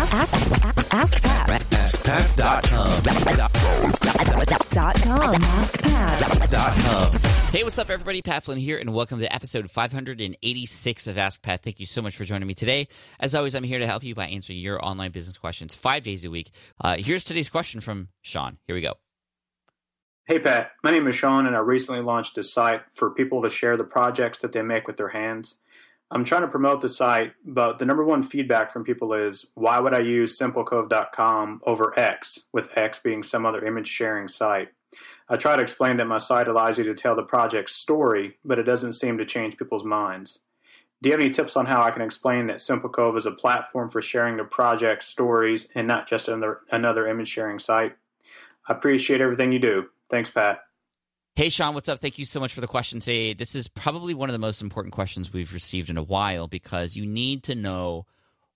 Ask, ask, ask Pat. AskPat.com. Dot com. AskPat. Hey, what's up, everybody? Pat Flynn here, and welcome to episode 586 of Ask Pat. Thank you so much for joining me today. As always, I'm here to help you by answering your online business questions five days a week. Uh, here's today's question from Sean. Here we go. Hey Pat, my name is Sean, and I recently launched a site for people to share the projects that they make with their hands. I'm trying to promote the site, but the number one feedback from people is why would I use simplecove.com over X, with X being some other image sharing site? I try to explain that my site allows you to tell the project's story, but it doesn't seem to change people's minds. Do you have any tips on how I can explain that SimpleCove is a platform for sharing the project stories and not just another, another image sharing site? I appreciate everything you do. Thanks, Pat. Hey, Sean, what's up? Thank you so much for the question today. This is probably one of the most important questions we've received in a while because you need to know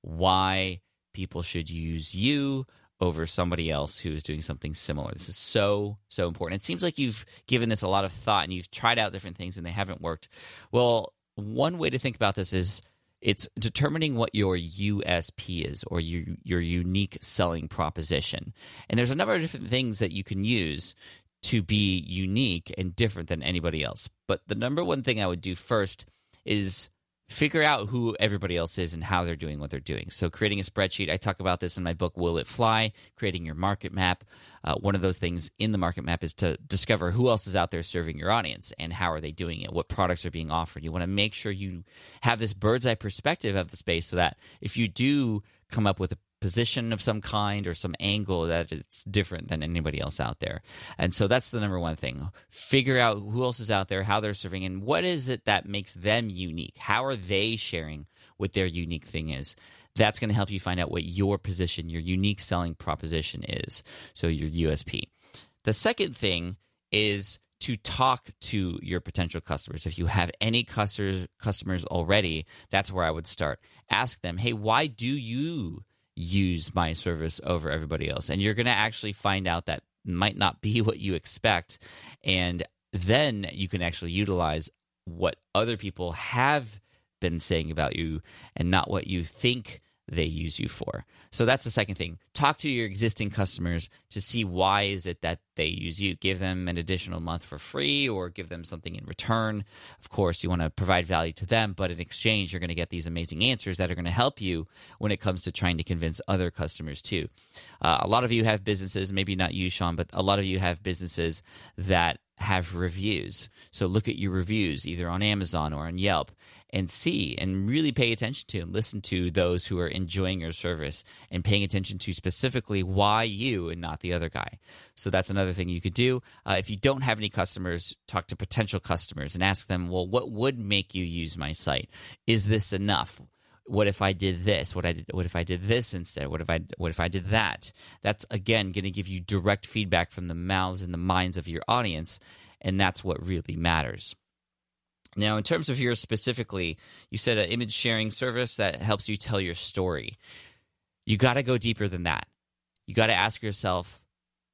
why people should use you over somebody else who is doing something similar. This is so, so important. It seems like you've given this a lot of thought and you've tried out different things and they haven't worked. Well, one way to think about this is it's determining what your USP is or your, your unique selling proposition. And there's a number of different things that you can use to be unique and different than anybody else. But the number one thing I would do first is figure out who everybody else is and how they're doing what they're doing. So, creating a spreadsheet, I talk about this in my book, Will It Fly? Creating your market map. Uh, one of those things in the market map is to discover who else is out there serving your audience and how are they doing it, what products are being offered. You want to make sure you have this bird's eye perspective of the space so that if you do come up with a position of some kind or some angle that it's different than anybody else out there. And so that's the number one thing. Figure out who else is out there, how they're serving, and what is it that makes them unique? How are they sharing what their unique thing is? That's going to help you find out what your position, your unique selling proposition is. So your USP. The second thing is to talk to your potential customers. If you have any customers customers already, that's where I would start. Ask them, "Hey, why do you use my service over everybody else. And you're going to actually find out that might not be what you expect. And then you can actually utilize what other people have been saying about you and not what you think they use you for. So that's the second thing. Talk to your existing customers to see why is it that they use you. Give them an additional month for free or give them something in return. Of course, you want to provide value to them, but in exchange you're going to get these amazing answers that are going to help you when it comes to trying to convince other customers too. Uh, a lot of you have businesses, maybe not you Sean, but a lot of you have businesses that have reviews. So look at your reviews either on Amazon or on Yelp and see and really pay attention to and listen to those who are enjoying your service and paying attention to specifically why you and not the other guy. So that's another thing you could do. Uh, if you don't have any customers, talk to potential customers and ask them, well, what would make you use my site? Is this enough? What if I did this? What I did, what if I did this instead? What if I what if I did that? That's again going to give you direct feedback from the mouths and the minds of your audience, and that's what really matters. Now, in terms of yours specifically, you said an image sharing service that helps you tell your story. You got to go deeper than that. You got to ask yourself,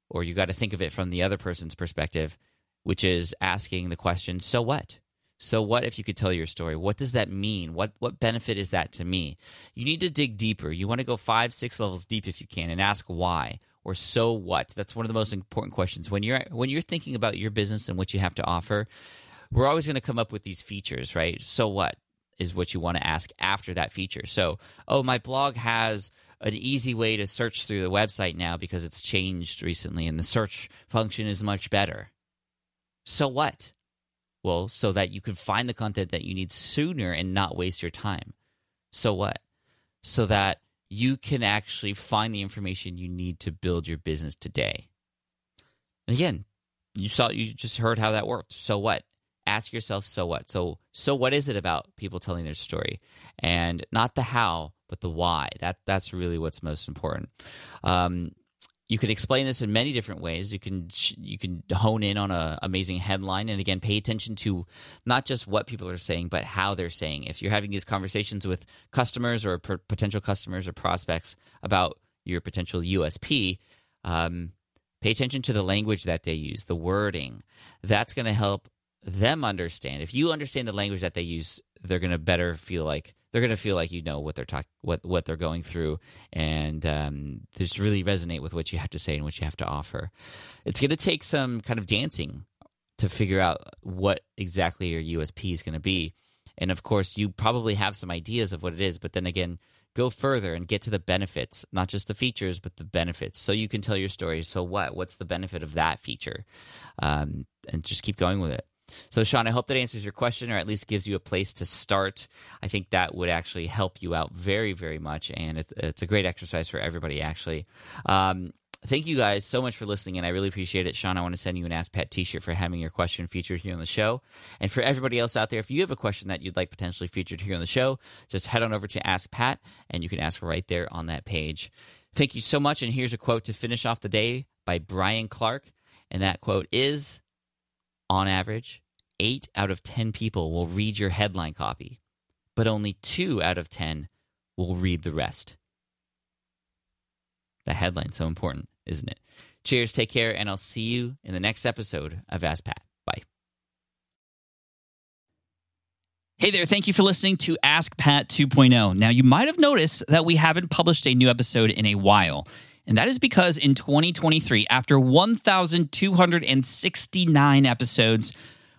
or you got to think of it from the other person's perspective, which is asking the question, so what? So what if you could tell your story? What does that mean? What what benefit is that to me? You need to dig deeper. You want to go 5 6 levels deep if you can and ask why or so what. That's one of the most important questions when you're when you're thinking about your business and what you have to offer. We're always going to come up with these features, right? So what is what you want to ask after that feature. So, oh, my blog has an easy way to search through the website now because it's changed recently and the search function is much better. So what? Well, so that you can find the content that you need sooner and not waste your time. So what? So that you can actually find the information you need to build your business today. And again, you saw you just heard how that worked. So what? Ask yourself so what? So so what is it about people telling their story? And not the how, but the why. That that's really what's most important. Um, you can explain this in many different ways. You can you can hone in on a amazing headline, and again, pay attention to not just what people are saying, but how they're saying. If you're having these conversations with customers or potential customers or prospects about your potential USP, um, pay attention to the language that they use, the wording. That's going to help them understand. If you understand the language that they use, they're going to better feel like they're going to feel like you know what they're talking, what what they're going through, and um, just really resonate with what you have to say and what you have to offer. It's going to take some kind of dancing to figure out what exactly your USP is going to be, and of course, you probably have some ideas of what it is, but then again. Go further and get to the benefits, not just the features, but the benefits. So you can tell your story. So what? What's the benefit of that feature? Um, and just keep going with it. So, Sean, I hope that answers your question or at least gives you a place to start. I think that would actually help you out very, very much. And it's, it's a great exercise for everybody, actually. Um, thank you guys so much for listening, and I really appreciate it. Sean, I want to send you an Ask Pat t shirt for having your question featured here on the show. And for everybody else out there, if you have a question that you'd like potentially featured here on the show, just head on over to Ask Pat, and you can ask right there on that page. Thank you so much. And here's a quote to finish off the day by Brian Clark. And that quote is on average, eight out of 10 people will read your headline copy, but only two out of 10 will read the rest. The headline's so important, isn't it? Cheers, take care, and I'll see you in the next episode of Ask Pat. Bye. Hey there, thank you for listening to Ask Pat 2.0. Now, you might have noticed that we haven't published a new episode in a while. And that is because in 2023, after 1,269 episodes,